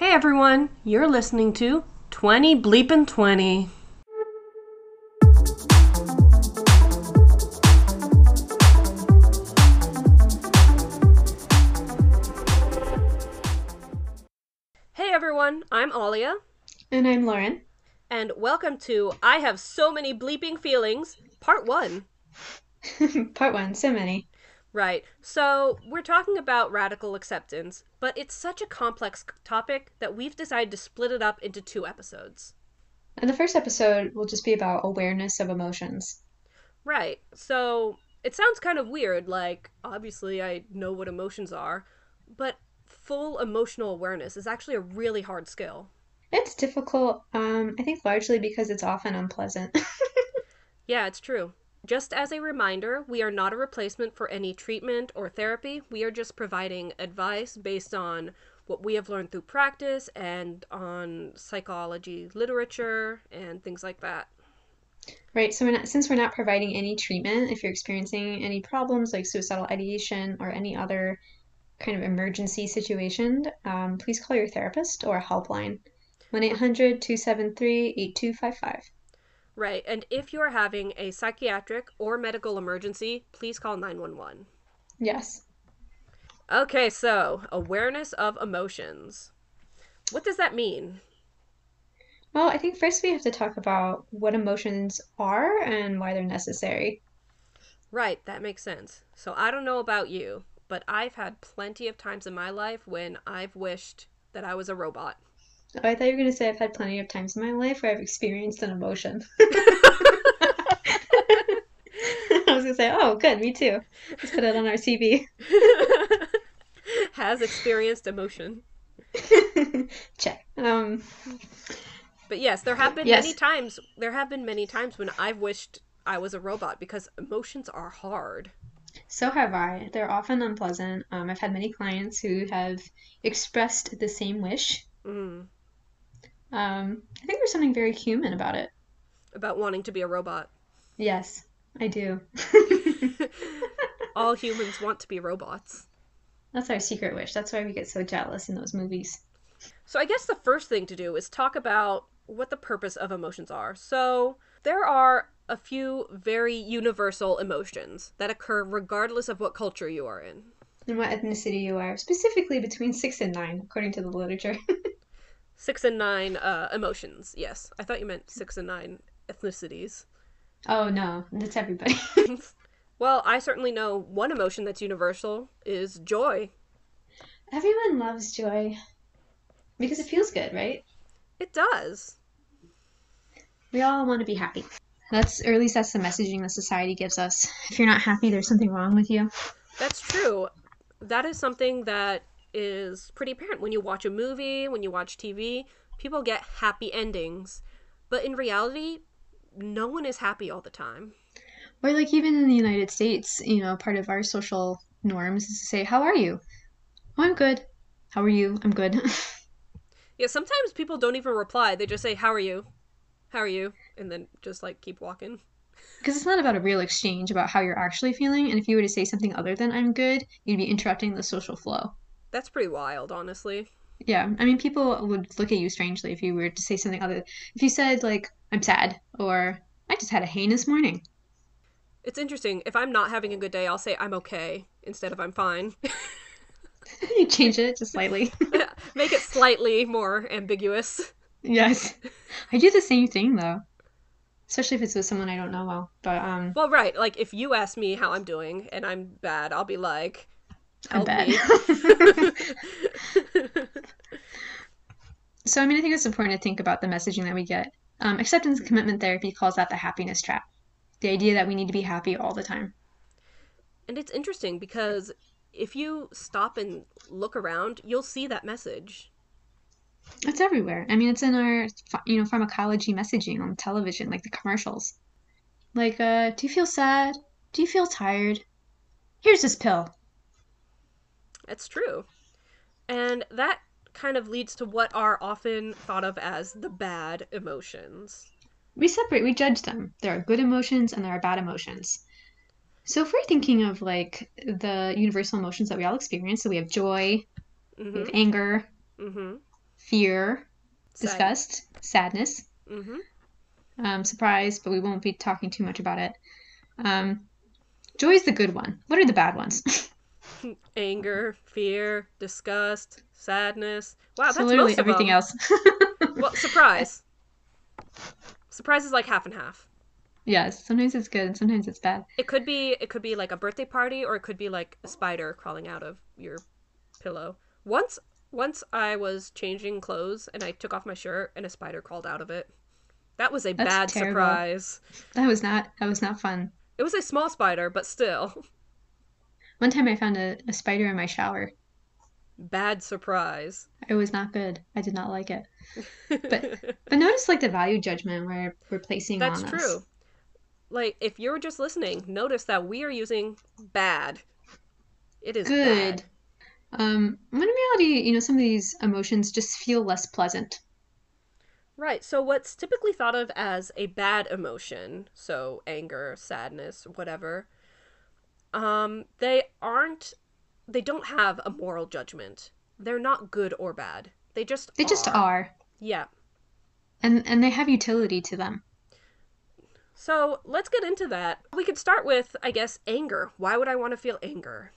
Hey everyone, you're listening to 20 Bleepin' 20. Hey everyone, I'm Alia, And I'm Lauren. and welcome to I Have So Many Bleeping Feelings, Part 1. Part one, so many. Right, so we're talking about radical acceptance, but it's such a complex topic that we've decided to split it up into two episodes. And the first episode will just be about awareness of emotions. Right. So it sounds kind of weird. Like, obviously, I know what emotions are, but full emotional awareness is actually a really hard skill. It's difficult, um, I think largely because it's often unpleasant. Yeah, it's true. Just as a reminder, we are not a replacement for any treatment or therapy. We are just providing advice based on what we have learned through practice and on psychology literature and things like that. Right, so we're not, since we're not providing any treatment, if you're experiencing any problems like suicidal ideation or any other kind of emergency situation, um, please call your therapist or helpline. 1 800 273 8255. Right. And if you are having a psychiatric or medical emergency, please call 911. Yes. Okay, so awareness of emotions. What does that mean? Well, I think first we have to talk about what emotions are and why they're necessary. Right, that makes sense. So I don't know about you, but I've had plenty of times in my life when I've wished that I was a robot. Oh, I thought you were going to say I've had plenty of times in my life where I've experienced an emotion. I was going to say, oh, good, me too. Let's put it on our CV. Has experienced emotion. Check. Um, But yes, there have been Yes. many times there have been many times when I've wished I was a robot because emotions are hard. so have I. They're often unpleasant. Um, I've had many clients who have expressed the same wish. Mm, Um, I think there's something very human about it. about wanting to be a robot. Yes, I do. All humans want to be robots. That's our secret wish. That's why we get so jealous in those movies. So I guess the first thing to do is talk about what the purpose of emotions are. So there are a few very universal emotions that occur regardless of what culture you are in. And what ethnicity you are, specifically between six and nine, according to the literature. Six and nine uh, emotions. Yes, I thought you meant six and nine ethnicities. oh no, that's everybody. well, I certainly know one emotion that's universal is joy. Everyone loves joy because it feels good, right? It does. We all want to be happy. That's, or at least that's the messaging that society gives us. If you're not happy, there's something wrong with you. That's true. That is something that is pretty apparent when you watch a movie, when you watch TV. People get happy endings. But in reality, no one is happy all the time. Or like even in the United States, you know, part of our social norms is to say, "How are you?" "Oh, I'm good." "How are you?" "I'm good." Yeah, sometimes people don't even reply. They just say, How are you? How are you? And then just like keep walking. Because it's not about a real exchange about how you're actually feeling, and if you were to say something other than "I'm good," you'd be interrupting the social flow. That's pretty wild, honestly. Yeah, I mean, people would look at you strangely if you were to say something other. If you said like, "I'm sad," or "I just had a heinous morning." It's interesting. If I'm not having a good day, I'll say I'm okay instead of I'm fine. you change it just slightly. Make it slightly more ambiguous. yes, I do the same thing though, especially if it's with someone I don't know well. But um, Well, right. Like if you ask me how I'm doing and I'm bad, I'll be like, "Help bad. me." so I mean, I think it's important to think about the messaging that we get. Um, acceptance and commitment therapy calls that the happiness trap. The idea that we need to be happy all the time. and it's interesting because if you stop and look around, you'll see that message. It's everywhere. I mean, it's in our, you know, pharmacology messaging on television, like the commercials. Like, uh, do you feel sad? Do you feel tired? Here's this pill. It's true. And that kind of leads to what are often thought of as the bad emotions. We separate, we judge them. There are good emotions and there are bad emotions. So if we're thinking of like the universal emotions that we all experience, so we have joy, we hmm have anger, hmm fear, Sad. disgust, sadness, Mm-hmm. um, surprise, but we won't be talking too much about it. Um, joy is the good one. What are the bad ones? Anger, fear, disgust, sadness. Wow, that's so literally most of everything them. else. Well, surprise. surprise is like half and half. yes, sometimes it's good, and sometimes it's bad. It could be it could be like a birthday party or it could be like a spider crawling out of your pillow. Once once I was changing clothes and I took off my shirt and a spider crawled out of it. That was a That's bad terrible. surprise. That was not that was not fun. It was a small spider, but still. One time I found a, a spider in my shower. Bad surprise. It was not good. I did not like it. But but notice like the value judgment we're we're placing That's on true. us. Like if you're just listening, notice that we are using bad. It is Good. bad. Um, when in reality, you know, some of these emotions just feel less pleasant. Right. So what's typically thought of as a bad emotion, so anger, sadness, whatever, um, they aren't they don't have a moral judgment. They're not good or bad. They just They just are, Yeah. and and they have utility to them. So let's get into that. We could start with, I guess, anger. Why would I want to feel anger?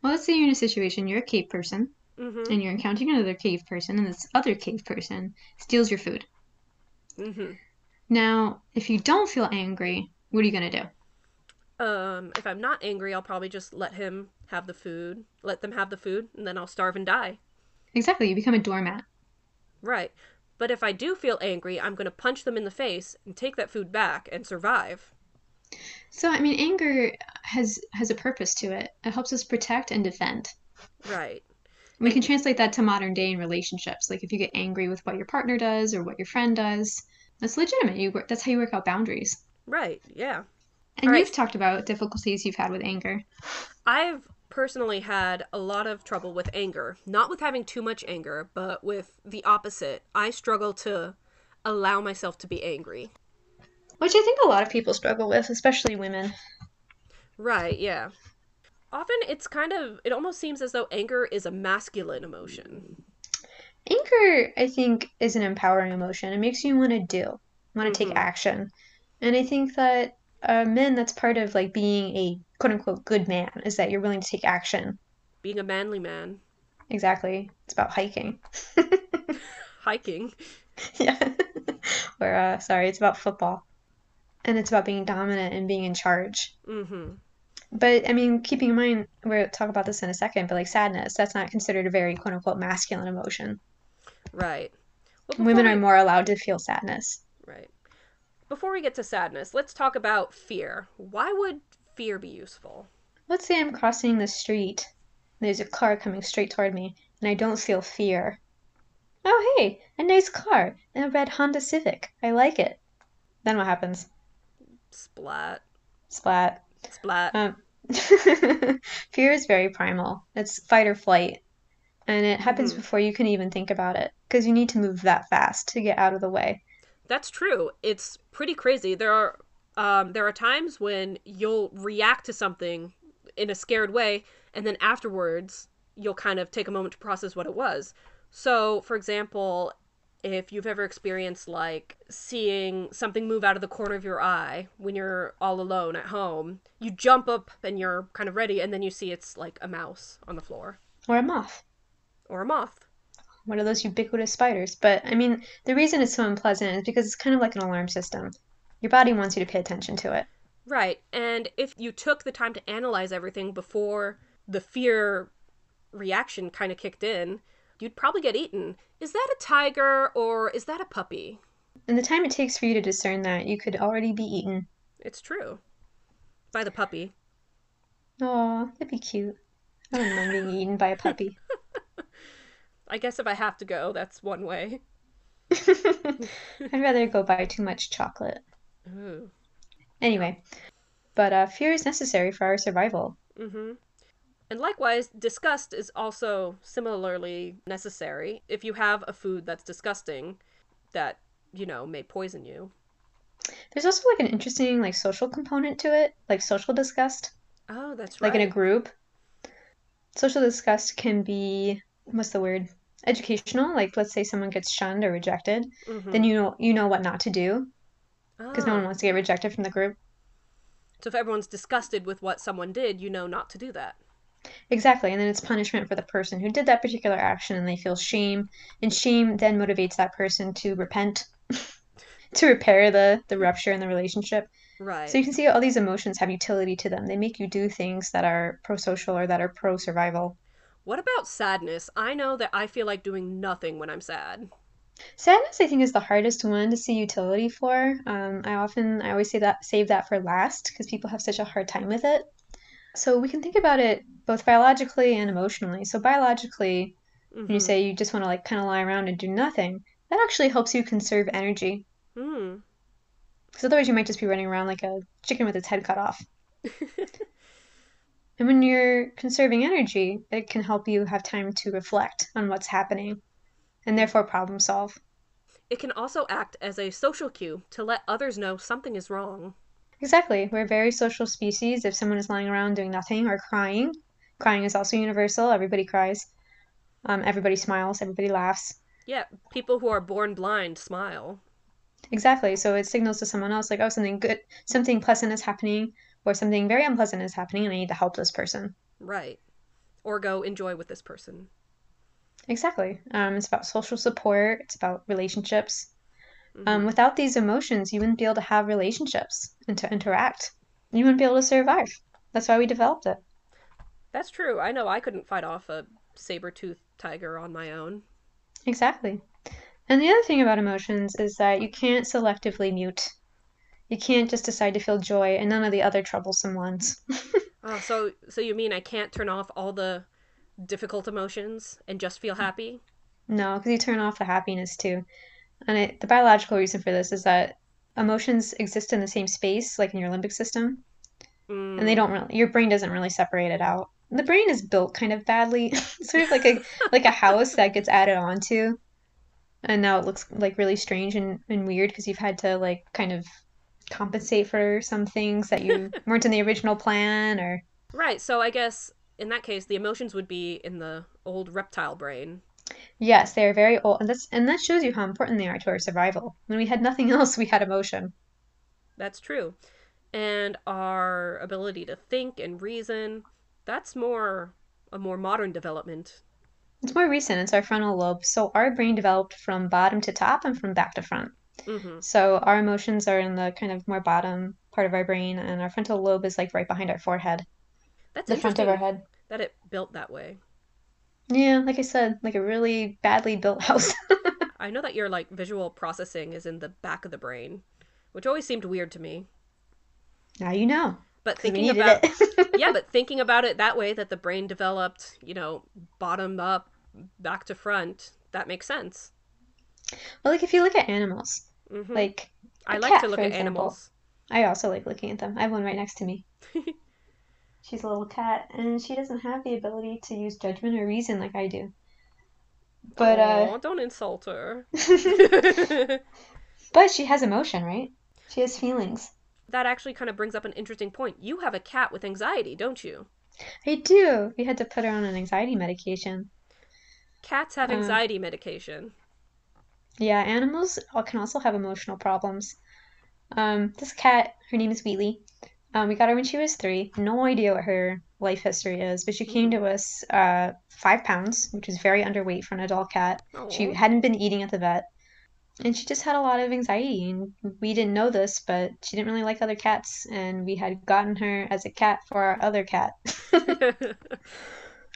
Well, let's say you're in a situation, you're a cave person, Mm-hmm. and you're encountering another cave person, and this other cave person steals your food. Mm-hmm. Now, if you don't feel angry, what are you gonna do? Um, if I'm not angry, I'll probably just let him have the food, let them have the food, and then I'll starve and die. Exactly, you become a doormat. Right. But if I do feel angry, I'm going to punch them in the face and take that food back and survive. So, I mean, anger has has a purpose to it. It helps us protect and defend. Right. We can translate that to modern day in relationships. Like if you get angry with what your partner does or what your friend does, that's legitimate. You work, that's how you work out boundaries. Right. Yeah. And right. you've talked about difficulties you've had with anger. I've personally had a lot of trouble with anger. Not with having too much anger, but with the opposite. I struggle to allow myself to be angry. Which I think a lot of people struggle with, especially women. Right. Yeah. Often it's kind of, it almost seems as though anger is a masculine emotion. Anger, I think, is an empowering emotion. It makes you want to do, want to Mhm. take action. And I think that uh, men, that's part of like being a quote unquote good man, is that you're willing to take action. Being a manly man. Exactly. It's about hiking. Hiking. yeah. or, uh, sorry, it's about football. And it's about being dominant and being in charge. Mm-hmm. But I mean, keeping in mind, we'll talk about this in a second, but like sadness, that's not considered a very quote unquote masculine emotion. Right. Well, Women we- are more allowed to feel sadness. Right. Before we get to sadness, let's talk about fear. Why would fear be useful? Let's say I'm crossing the street, there's a car coming straight toward me, and I don't feel fear. Oh, hey, a nice car, a red Honda Civic. I like it. Then what happens? Splat. Splat. Splat. Um, fear is very primal. It's fight or flight. And it happens Mhm. before you can even think about it, because you need to move that fast to get out of the way. That's true. It's pretty crazy. There are um, there are times when you'll react to something in a scared way, and then afterwards you'll kind of take a moment to process what it was. So, for example, if you've ever experienced like seeing something move out of the corner of your eye when you're all alone at home, you jump up and you're kind of ready, and then you see it's like a mouse on the floor Or a moth. or a moth. One of those ubiquitous spiders. But I mean, the reason it's so unpleasant is because it's kind of like an alarm system. Your body wants you to pay attention to it. Right. And if you took the time to analyze everything before the fear reaction kind of kicked in, you'd probably get eaten. Is that a tiger or is that a puppy? And the time it takes for you to discern that, you could already be eaten. It's true. By the puppy. Aw, that'd be cute. I don't mind being eaten by a puppy. I guess if I have to go, that's one way. I'd rather go by too much chocolate. Ooh. Anyway, but uh, fear is necessary for our survival. Mm-hmm. And likewise, disgust is also similarly necessary. If you have a food that's disgusting, that, you know, may poison you. There's also like an interesting like social component to it, like social disgust, Oh, that's right. like in a group. Social disgust can be what's the word? educational. Like let's say someone gets shunned or rejected, Mm-hmm. then you know you know what not to do because no one Ah. wants to get rejected from the group. So if everyone's disgusted with what someone did, you know not to do that. Exactly, and then it's punishment for the person who did that particular action and they feel shame, and shame then motivates that person to repent, to repair the the rupture in the relationship. Right. So you can see all these emotions have utility to them. They make you do things that are pro-social or that are pro-survival. What about sadness? I know that I feel like doing nothing when I'm sad. Sadness, I think, is the hardest one to see utility for. Um, I often, I always say that save that for last because people have such a hard time with it. So we can think about it both biologically and emotionally. So biologically, when you say you just want to like kind of lie around and do nothing, that actually helps you conserve energy. Hmm. Because otherwise, you might just be running around like a chicken with its head cut off. And when you're conserving energy, it can help you have time to reflect on what's happening and therefore problem solve. It can also act as a social cue to let others know something is wrong. Exactly. We're a very social species. If someone is lying around doing nothing or crying, crying is also universal. Everybody cries. Um, everybody smiles. Everybody laughs. Yeah, people who are born blind smile. Exactly. So it signals to someone else like, oh, something good, something pleasant is happening, or something very unpleasant is happening, and I need to help this person. Right. Or go enjoy with this person. Exactly. Um, it's about social support. It's about relationships. Mhm. Um, without these emotions, you wouldn't be able to have relationships and to interact. You wouldn't be able to survive. That's why we developed it. That's true. I know I couldn't fight off a saber-toothed tiger on my own. Exactly. And the other thing about emotions is that you can't selectively mute. You can't just decide to feel joy and none of the other troublesome ones. Oh, so so you mean I can't turn off all the difficult emotions and just feel happy? No, because you turn off the happiness too. And it, the biological reason for this is that emotions exist in the same space, like in your limbic system, and they Mm. don't really, your brain doesn't really separate it out. The brain is built kind of badly, sort of like a like a house that gets added onto, and now it looks like really strange and, and weird because you've had to like kind of compensate for some things that you weren't in the original plan or Right. So I guess in that case the emotions would be in the old reptile brain. yes, they are very old, and that's and that shows you how important they are to our survival. When we had nothing else, we had emotion. That's true. And our ability to think and reason, that's more a more modern development. It's more recent. It's our frontal lobe. So our brain developed from bottom to top and from back to front. Hmm So our emotions are in the kind of more bottom part of our brain, and our frontal lobe is like right behind our forehead, That's the front of our head. that it built that way. Yeah, like I said, like a really badly built house. I know that your like visual processing is in the back of the brain, which always seemed weird to me. now you know. But thinking about it. yeah, but thinking about it that way that the brain developed, you know, bottom up, back to front, that makes sense. Well, like if you look at animals, hmm like I like cat, to look at example. animals. I also like looking at them. I have one right next to me. She's a little cat, and she doesn't have the ability to use judgment or reason like I do. But uh, don't insult her. but she has emotion, right? She has feelings. that actually kind of brings up an interesting point. You have a cat with anxiety, don't you? I do. We had to put her on an anxiety medication. Cats have Uh, anxiety medication. Yeah, animals can also have emotional problems. Um, this cat, her name is Wheatley. Um, we got her when she was three. No idea what her life history is, but she came to us uh, five pounds, which is very underweight for an adult cat. She hadn't been eating at the vet, and she just had a lot of anxiety. And we didn't know this, but she didn't really like other cats, and we had gotten her as a cat for our other cat.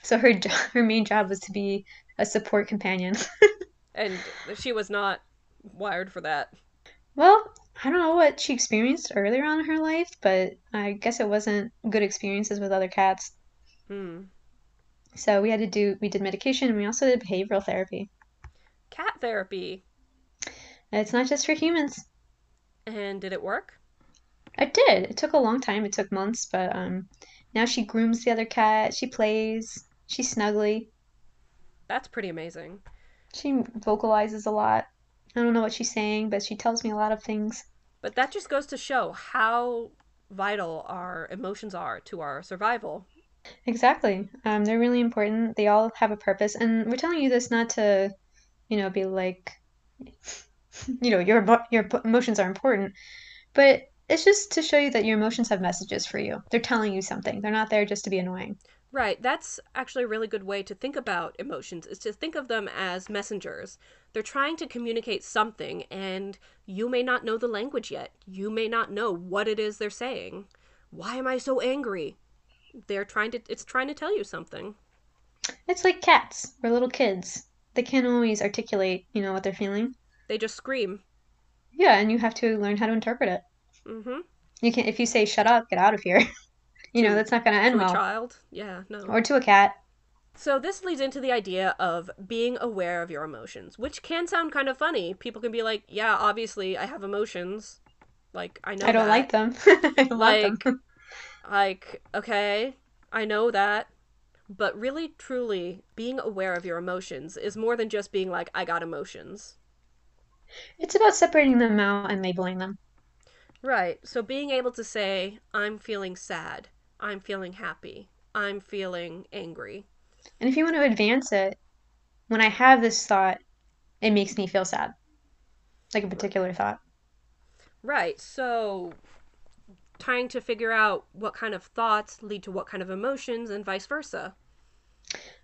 So her jo- her main job was to be a support companion. and she was not wired for that. Well, I don't know what she experienced earlier on in her life, but I guess it wasn't good experiences with other cats. Hmm. So we had to do, we did medication and we also did behavioral therapy. Cat therapy. It's not just for humans. And did it work? It did. It took a long time. It took months, but um, now she grooms the other cat. She plays. She's snuggly. That's pretty amazing. She vocalizes a lot. I don't know what she's saying, but she tells me a lot of things. But that just goes to show how vital our emotions are to our survival. Exactly. Um, they're really important. They all have a purpose. And we're telling you this not to, you know, be like, you know, your your emotions are important, but it's just to show you that your emotions have messages for you. They're telling you something. They're not there just to be annoying. Right. That's actually a really good way to think about emotions is to think of them as messengers. They're trying to communicate something and you may not know the language yet. You may not know what it is they're saying. Why am I so angry? They're trying to it's trying to tell you something. It's like cats or little kids. They can't always articulate, you know, what they're feeling. They just scream. Yeah, and you have to learn how to interpret it. Mhm. You can if you say shut up, get out of here. you know, that's not going to end too well. a child. Yeah, no. Or to a cat. So this leads into the idea of being aware of your emotions, which can sound kind of funny. People can be like, "Yeah, obviously I have emotions." Like I know I don't that. like them. I like them. like okay, I know that. But really truly being aware of your emotions is more than just being like I got emotions. It's about separating them out and labeling them. Right. So being able to say I'm feeling sad, I'm feeling happy, I'm feeling angry. And if you want to advance it, when I have this thought, it makes me feel sad. Like a particular thought. Right. So trying to figure out what kind of thoughts lead to what kind of emotions and vice versa.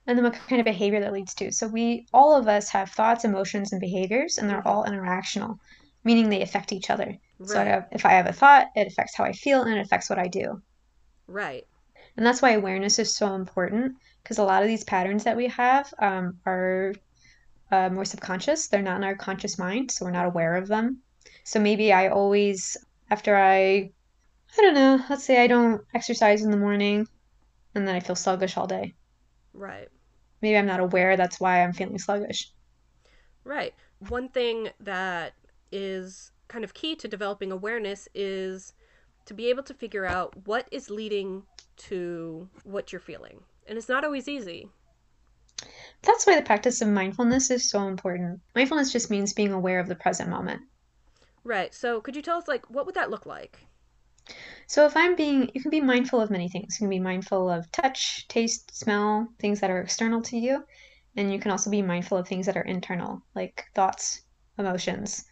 And then what kind of behavior that leads to. So we all of us have thoughts, emotions, and behaviors, and they're all interactional, meaning they affect each other. So I have, if I have a thought, it affects how I feel and it affects what I do. Right. And that's why awareness is so important because a lot of these patterns that we have um, are uh, more subconscious. They're not in our conscious mind, so we're not aware of them. So maybe I always, after I, I don't know, let's say I don't exercise in the morning and then I feel sluggish all day. Right. Maybe I'm not aware that's why I'm feeling sluggish. Right. One thing that is kind of key to developing awareness is to be able to figure out what is leading to what you're feeling. And it's not always easy. That's why the practice of mindfulness is so important. Mindfulness just means being aware of the present moment. Right. So could you tell us like what would that look like? So if I'm being, you can be mindful of many things. You can be mindful of touch, taste, smell, things that are external to you. And you can also be mindful of things that are internal, like thoughts, emotions.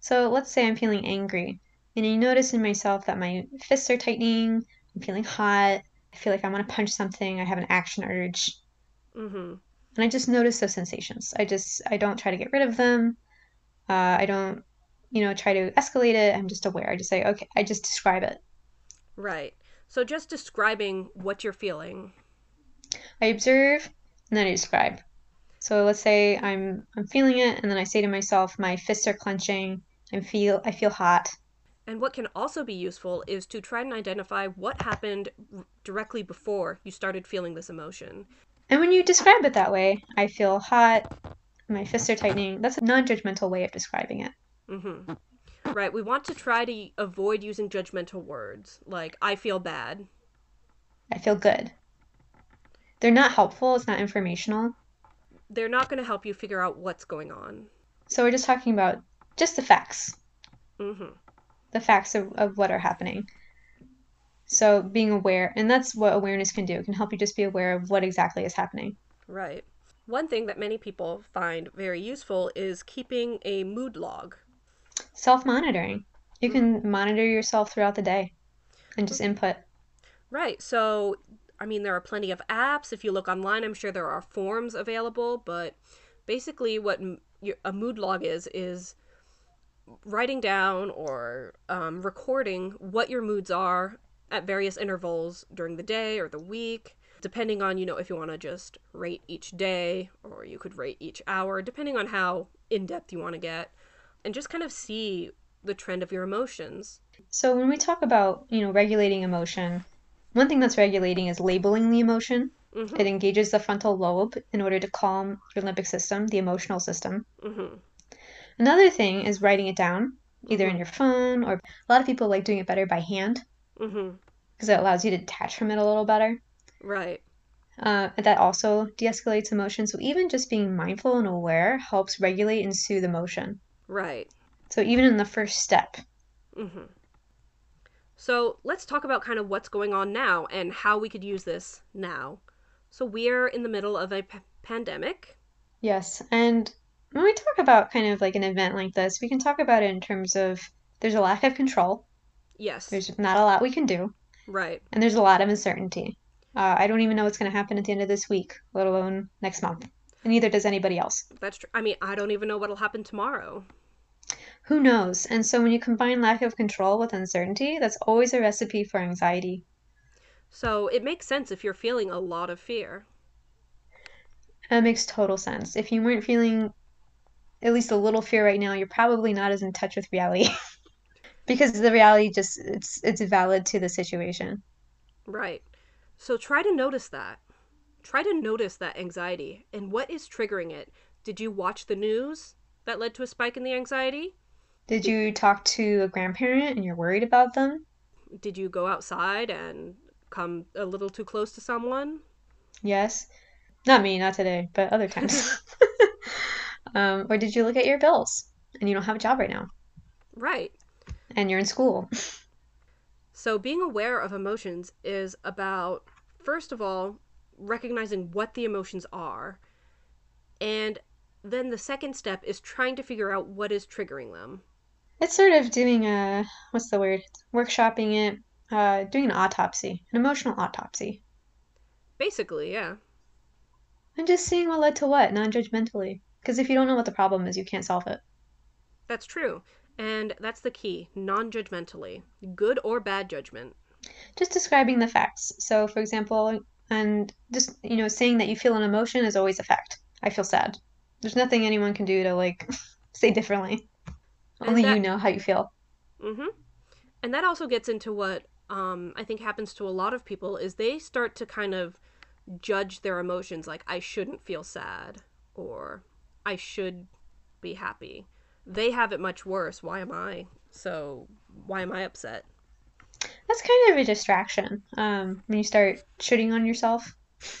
So let's say I'm feeling angry, and you notice in myself that my fists are tightening, I'm feeling hot, I feel like I want to punch something, I have an action urge. Mhm. And I just notice those sensations. I just, I don't try to get rid of them. Uh, I don't, you know, try to escalate it. I'm just aware. I just say, okay, I just describe it. Right. So just describing what you're feeling. I observe and then I describe. So let's say I'm I'm feeling it and then I say to myself, my fists are clenching, I feel I feel hot. And what can also be useful is to try and identify what happened directly before you started feeling this emotion. And when you describe it that way, I feel hot, my fists are tightening, that's a non-judgmental way of describing it. Mhm. Right. We want to try to avoid using judgmental words like I feel bad. I feel good. They're not helpful, it's not informational. They're not going to help you figure out what's going on. So we're just talking about just the facts, Mhm. The facts of, of what are happening. So being aware, and that's what awareness can do. It can help you just be aware of what exactly is happening. Right. One thing that many people find very useful is keeping a mood log. Self-monitoring. You can mm-hmm. monitor yourself throughout the day and just input. Right. So, I mean, there are plenty of apps. If you look online, I'm sure there are forms available. But basically, what a mood log is, is writing down or um, recording what your moods are at various intervals during the day or the week, depending on, you know, if you want to just rate each day or you could rate each hour, depending on how in depth you want to get, and just kind of see the trend of your emotions. So when we talk about, you know, regulating emotion, one thing that's regulating is labeling the emotion. hmm It engages the frontal lobe in order to calm your limbic system, the emotional system. hmm Another thing is writing it down, either in your phone or a lot of people like doing it better by hand because it allows you to detach from it a little better. Right. Uh, that also de-escalates emotion. So even just being mindful and aware helps regulate and soothe emotion. Right. So even in the first step, hmm So let's talk about kind of what's going on now and how we could use this now. So we're in the middle of a p- pandemic. Yes, and when we talk about kind of like an event like this, we can talk about it in terms of there's a lack of control, Yes. there's not a lot we can do, right. and there's a lot of uncertainty. Uh, I don't even know what's going to happen at the end of this week, let alone next month. And neither does anybody else. That's true. I mean, I don't even know what'll happen tomorrow. Who knows? And so when you combine lack of control with uncertainty, that's always a recipe for anxiety. So it makes sense if you're feeling a lot of fear. That makes total sense. If you weren't feeling at least a little fear right now, you're probably not as in touch with reality. because the reality just it's it's valid to the situation. Right. So try to notice that. Try to notice that anxiety and what is triggering it. Did you watch the news that led to a spike in the anxiety? Did you talk to a grandparent and you're worried about them? Did you go outside and come a little too close to someone? Yes. Not me, not today, but other times. um, or did you look at your bills and you don't have a job right now Right. and you're in school? So being aware of emotions is about, first of all, recognizing what the emotions are. And then the second step is trying to figure out what is triggering them. It's sort of doing a, what's the word? Workshopping it, uh, doing an autopsy, an emotional autopsy. Basically, yeah. And just seeing what led to what, non judgmentally. Because if you don't know what the problem is, you can't solve it. That's true. And that's the key non judgmentally, good or bad judgment. Just describing the facts. So, for example, and just, you know, saying that you feel an emotion is always a fact. I feel sad. There's nothing anyone can do to, like, say differently. And Only that- you know how you feel. Mm-hmm. And that also gets into what um, I think happens to a lot of people is they start to kind of judge their emotions like I shouldn't feel sad or I should be happy. They have it much worse. Why am I? So why am I upset? That's kind of a distraction um, when you start shoulding on yourself.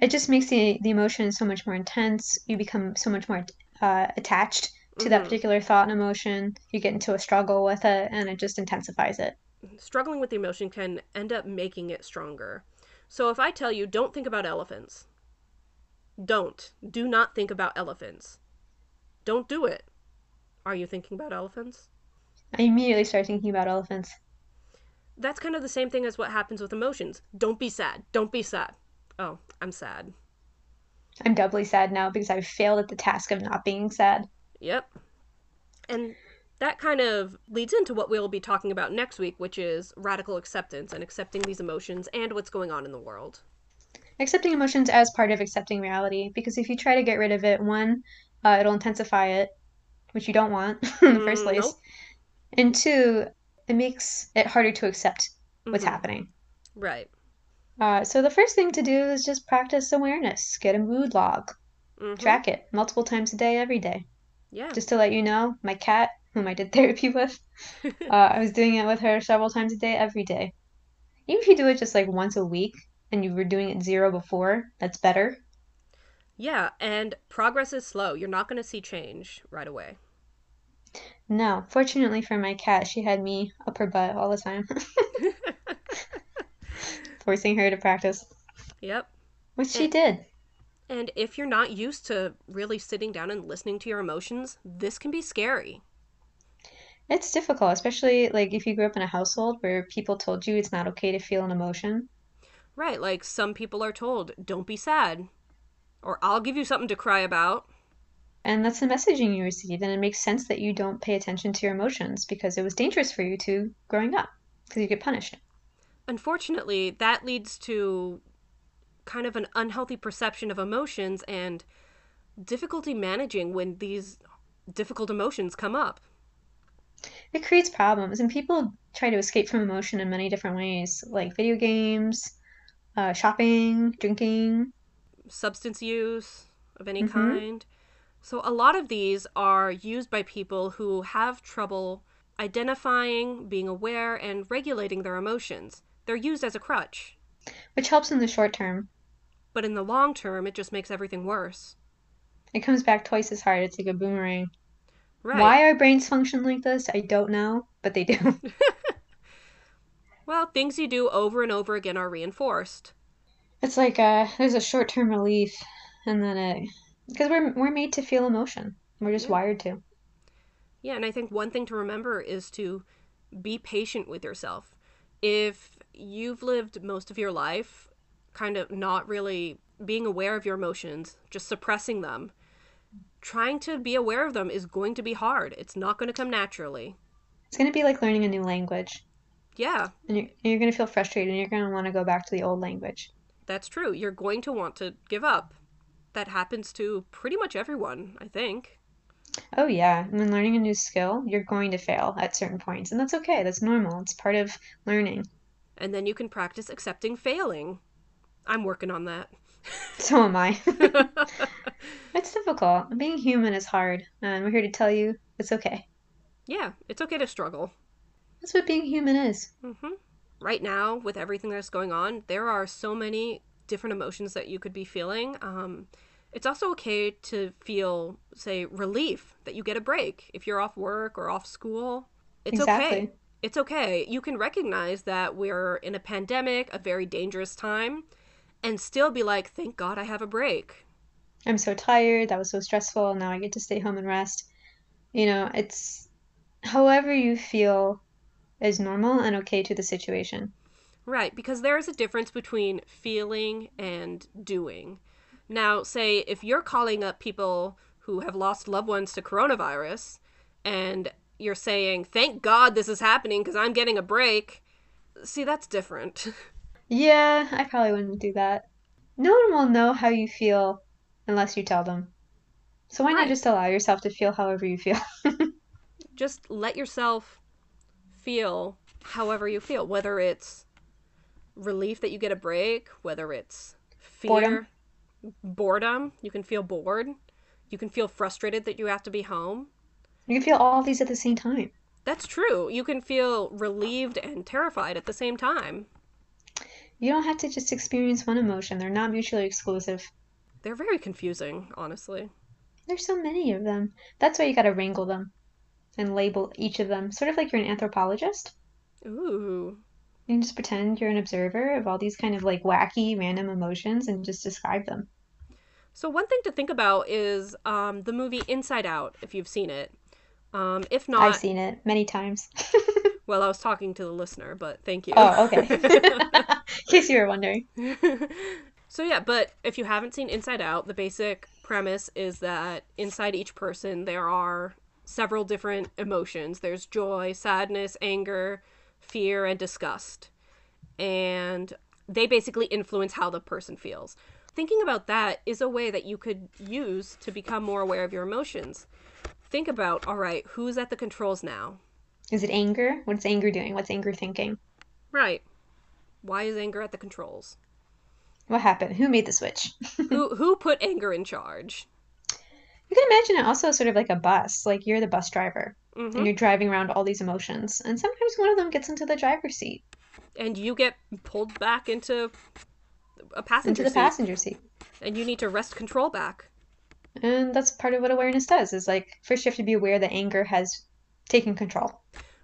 It just makes the, the emotion so much more intense. You become so much more uh, attached to that Mhm. particular thought and emotion. You get into a struggle with it, and it just intensifies it. Struggling with the emotion can end up making it stronger. So if I tell you don't think about elephants, don't. Do not think about elephants. Don't do it. Are you thinking about elephants? I immediately start thinking about elephants. that's kind of the same thing as what happens with emotions. Don't be sad. Don't be sad. Oh, I'm sad. I'm doubly sad now because I've failed at the task of not being sad. Yep. And that kind of leads into what we'll be talking about next week, which is radical acceptance and accepting these emotions and what's going on in the world. Accepting emotions as part of accepting reality, because if you try to get rid of it, one, uh, it'll intensify it, which you don't want in the first Mm, place. nope. And two, it makes it harder to accept what's Mhm. happening. Right. Uh, so the first thing to do is just practice awareness. Get a mood log. Mhm. Track it multiple times a day, every day. Yeah. Just to let you know, my cat, whom I did therapy with, uh, I was doing it with her several times a day, every day. Even if you do it just like once a week and you were doing it zero before, that's better. yeah, and progress is slow. You're not going to see change right away. No, fortunately for my cat, she had me up her butt all the time, forcing her to practice, yep. which she did. And if you're not used to really sitting down and listening to your emotions, this can be scary. It's difficult, especially like if you grew up in a household where people told you it's not okay to feel an emotion. Right, like some people are told, don't be sad. Or I'll give you something to cry about. And that's the messaging you receive, and it makes sense that you don't pay attention to your emotions because it was dangerous for you to growing up because you get punished. Unfortunately, that leads to kind of an unhealthy perception of emotions and difficulty managing when these difficult emotions come up. It creates problems, and people try to escape from emotion in many different ways, like video games, uh, shopping, drinking. Substance use of any Mhm. kind. So, a lot of these are used by people who have trouble identifying, being aware, and regulating their emotions. They're used as a crutch. which helps in the short term. But in the long term, it just makes everything worse. It comes back twice as hard. It's like a boomerang. Right. Why our brains function like this, I don't know, but they do. Well, things you do over and over again are reinforced. It's like uh, there's a short term relief, and then it because we're we're made to feel emotion. We're just Yeah. wired to. Yeah, and I think one thing to remember is to be patient with yourself. If you've lived most of your life kind of not really being aware of your emotions, just suppressing them, trying to be aware of them is going to be hard. It's not going to come naturally. It's gonna be like learning a new language, Yeah, and you're you're gonna feel frustrated, and you're gonna want to go back to the old language. that's true. You're going to want to give up. That happens to pretty much everyone, I think. Oh yeah, when learning a new skill, you're going to fail at certain points, and that's okay. That's normal. It's part of learning. And then you can practice accepting failing. I'm working on that. So am I. It's difficult. Being human is hard, and we're here to tell you it's okay. yeah, it's okay to struggle. That's what being human is. hmm Right now, with everything that's going on, there are so many different emotions that you could be feeling. Um, it's also okay to feel, say, relief that you get a break if you're off work or off school. It's okay. Exactly. It's okay. You can recognize that we're in a pandemic, a very dangerous time, and still be like, thank God I have a break. I'm so tired. That was so stressful. Now I get to stay home and rest. You know, it's however you feel is normal and okay to the situation. Right, because there is a difference between feeling and doing. Now, say if you're calling up people who have lost loved ones to coronavirus and you're saying, thank God this is happening because I'm getting a break, see, that's different. Yeah, I probably wouldn't do that. No one will know how you feel unless you tell them. So why not just allow yourself to feel however you feel? Just let yourself feel however you feel, whether it's relief that you get a break, whether it's fear, Boredom. boredom, you can feel bored, you can feel frustrated that you have to be home. You can feel all these at the same time. That's true. You can feel relieved and terrified at the same time. You don't have to just experience one emotion. They're not mutually exclusive. They're very confusing, honestly. There's so many of them. That's why you gotta wrangle them and label each of them, sort of like you're an anthropologist. Ooh. You can just pretend you're an observer of all these kind of like wacky, random emotions and just describe them. So, one thing to think about is um, the movie Inside Out, if you've seen it. Um, if not, I've seen it many times. well, I was talking to the listener, but thank you. Oh, okay. In case you were wondering. so, yeah, but if you haven't seen Inside Out, the basic premise is that inside each person there are several different emotions there's joy, sadness, anger, fear, and disgust. And they basically influence how the person feels. Thinking about that is a way that you could use to become more aware of your emotions. Think about, all right, who's at the controls now? Is it anger? What's anger doing? What's anger thinking? Right. Why is anger at the controls? What happened? Who made the switch? who who put anger in charge? You can imagine it also sort of like a bus. Like you're the bus driver hmm and you're driving around all these emotions. And sometimes one of them gets into the driver's seat, And you get pulled back into a passenger into the seat, passenger seat. and you need to wrest control back. And that's part of what awareness does is like first you have to be aware that anger has taken control.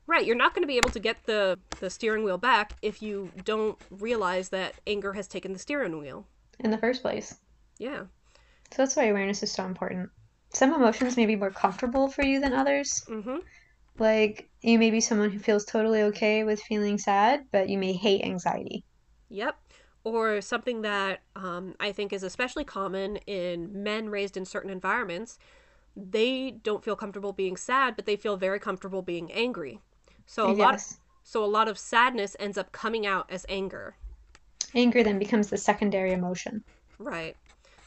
Right, you're not going to be able to get the the steering wheel back if you don't realize that anger has taken the steering wheel. in the first place. Yeah. So that's why awareness is so important. Some emotions may be more comfortable for you than others. Mhm. Like you may be someone who feels totally okay with feeling sad, but you may hate anxiety. Yep. Or something that um, I think is especially common in men raised in certain environments. They don't feel comfortable being sad, but they feel very comfortable being angry. So a lot Yes. so a lot of sadness ends up coming out as anger. Anger then becomes the secondary emotion. Right.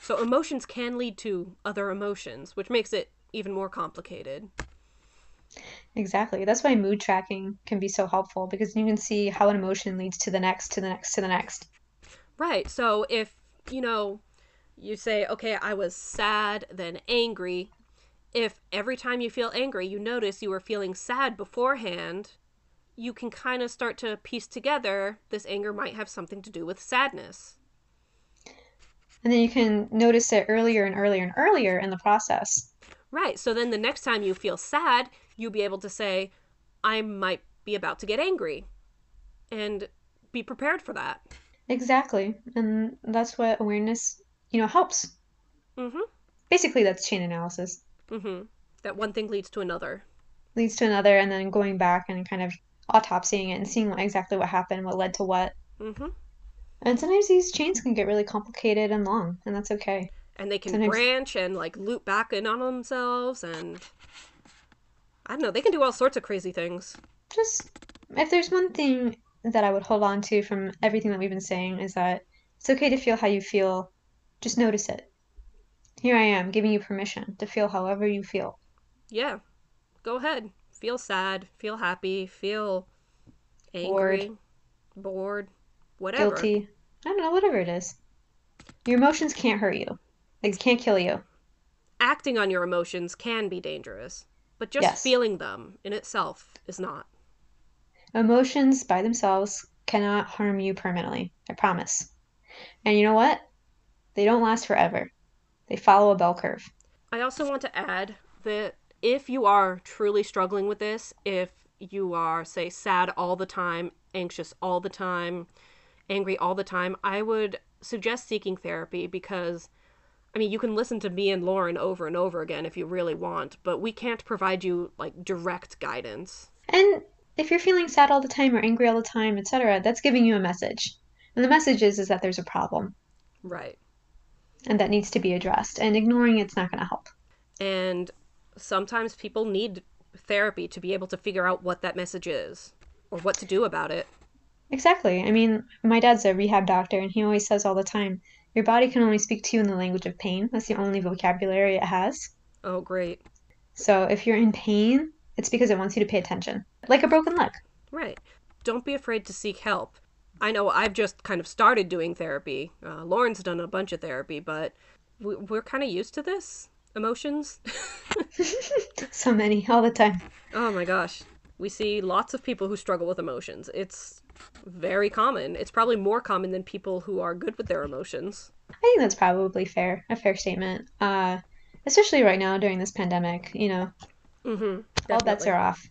So emotions can lead to other emotions, which makes it even more complicated. Exactly. That's why mood tracking can be so helpful because you can see how an emotion leads to the next, to the next, to the next. Right. So if, you know, you say, okay, I was sad, then angry, if every time you feel angry, you notice you were feeling sad beforehand, you can kind of start to piece together this anger might have something to do with sadness. And then you can notice it earlier and earlier and earlier in the process. Right. So then the next time you feel sad, you'll be able to say, I might be about to get angry. and be prepared for that. Exactly. And that's what awareness, you know, helps. Mm-hmm. Basically, that's chain analysis. Mhm. That one thing leads to another. Leads to another, and then going back and kind of autopsying it and seeing what, exactly what happened, what led to what. Mhm. And sometimes these chains can get really complicated and long, and that's okay. And they can Sometimes- branch and like loop back in on themselves and I don't know, they can do all sorts of crazy things. Just if there's one thing that I would hold on to from everything that we've been saying is that it's okay to feel how you feel. Just notice it. Here I am giving you permission to feel however you feel. Yeah. Go ahead. Feel sad, feel happy, feel angry, bored, whatever. Guilty. I don't know, whatever it is. Your emotions can't hurt you. They can't kill you. Acting on your emotions can be dangerous, but just Yes. feeling them in itself is not. Emotions by themselves cannot harm you permanently. I promise. And you know what? They don't last forever. They follow a bell curve. I also want to add that if you are truly struggling with this, if you are, say, sad all the time, anxious all the time, angry all the time, I would suggest seeking therapy because, I mean, you can listen to me and Lauren over and over again if you really want, but we can't provide you like direct guidance. And if you're feeling sad all the time or angry all the time, etc., that's giving you a message. And the message is, is that there's a problem Right. and that needs to be addressed. And ignoring it's not going to help. And sometimes people need therapy to be able to figure out what that message is or what to do about it. Exactly. I mean, my dad's a rehab doctor, and he always says all the time, your body can only speak to you in the language of pain. That's the only vocabulary it has. Oh, great. So if you're in pain, it's because it wants you to pay attention. Like a broken leg. Right. Don't be afraid to seek help. I know I've just kind of started doing therapy. Uh, Lauren's done a bunch of therapy, but we, we're kind of used to this emotions. So many, all the time. oh my gosh. We see lots of people who struggle with emotions. It's very common. It's probably more common than people who are good with their emotions. I think that's probably fair, a fair statement. Uh, especially right now during this pandemic, you know, Mm-hmm. all bets are off.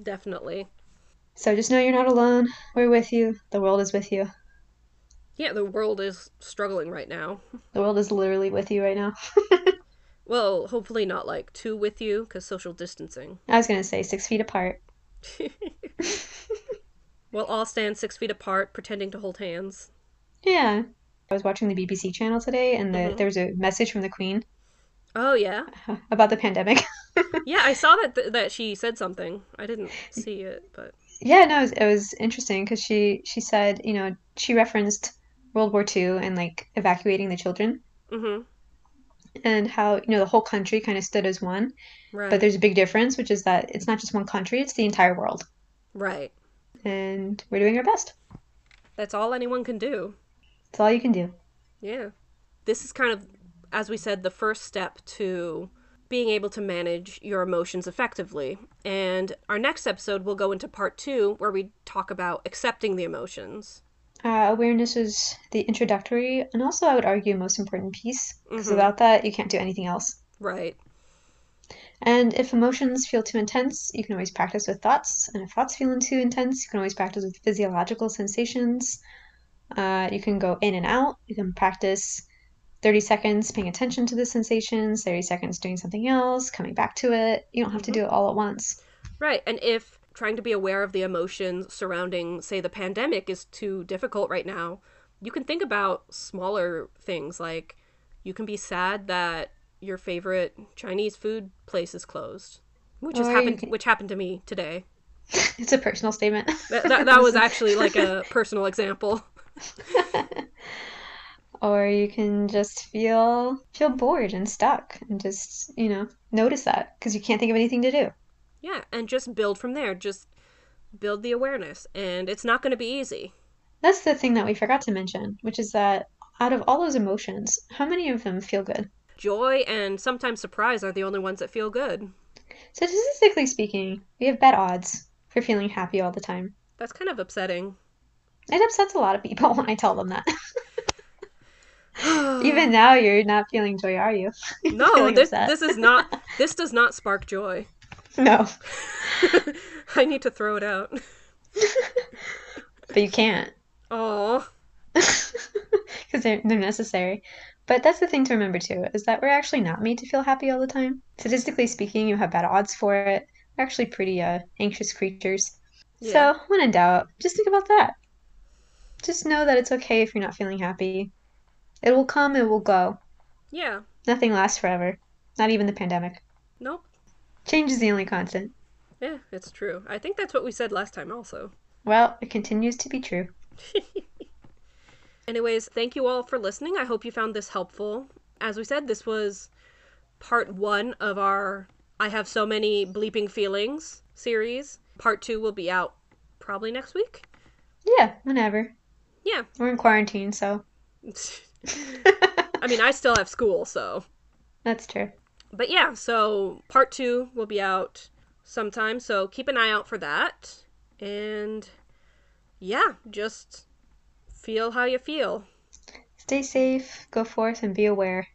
Definitely. So just know you're not alone. We're with you. The world is with you. Yeah, the world is struggling right now. The world is literally with you right now. Well, hopefully not like too with you, because social distancing. I was gonna say six feet apart. We'll all stand six feet apart, pretending to hold hands. Yeah. I was watching the BBC channel today, and the, Mhm. there was a message from the Queen Oh yeah, about the pandemic. yeah. I saw that th- that she said something. I didn't see it, but Yeah, no, it was, it was interesting because she she said, you know, she referenced World War II and like evacuating the children mm-hmm. and how, you know, the whole country kind of stood as one. Right. But there's a big difference, which is that it's not just one country, it's the entire world. right. And we're doing our best. That's all anyone can do. That's all you can do. Yeah. This is kind of, as we said, the first step to being able to manage your emotions effectively. And our next episode will go into part two, where we talk about accepting the emotions. Uh, awareness is the introductory and also, I would argue, most important piece because Mhm. without that, you can't do anything else. Right. And if emotions feel too intense, you can always practice with thoughts. And if thoughts feel too intense, you can always practice with physiological sensations. Uh, you can go in and out. You can practice 30 seconds paying attention to the sensations, 30 seconds doing something else, coming back to it. You don't have to do it all at once. Right. And if trying to be aware of the emotions surrounding, say, the pandemic is too difficult right now, you can think about smaller things like you can be sad that your favorite Chinese food place is closed, which has oh, Or you happened, can- which happened to me today. It's a personal statement. That, that, that was actually like a personal example. or you can just feel feel bored and stuck and just, you know, notice that because you can't think of anything to do. Yeah, and just build from there. Just build the awareness, and it's not going to be easy. That's the thing that we forgot to mention, which is that out of all those emotions, how many of them feel good? Joy and sometimes surprise are the only ones that feel good. Statistically speaking, we have bad odds for feeling happy all the time. That's kind of upsetting. It upsets a lot of people when I tell them that. Even now, you're not feeling joy, are you? No, this this is not. This does not spark joy. No. I need to throw it out. but you can't. Oh. Because they're, they're necessary. But that's the thing to remember too, is that we're actually not made to feel happy all the time. Statistically speaking, you have bad odds for it. We're actually pretty uh, anxious creatures. Yeah. So, when in doubt, just think about that. Just know that it's okay if you're not feeling happy. It will come, it will go. Yeah. Nothing lasts forever. Not even the pandemic. Nope. Change is the only constant. Yeah, it's true. I think that's what we said last time also. Well, it continues to be true. Anyways, thank you all for listening. I hope you found this helpful. As we said, this was part one of our I Have So Many Bleeping Feelings series. Part two will be out probably next week. Yeah, whenever. Yeah. We're in quarantine, so. I mean, I still have school, so. That's true. But yeah, so part two will be out sometime, so keep an eye out for that. And yeah, just feel how you feel. Stay safe, go forth, and be aware.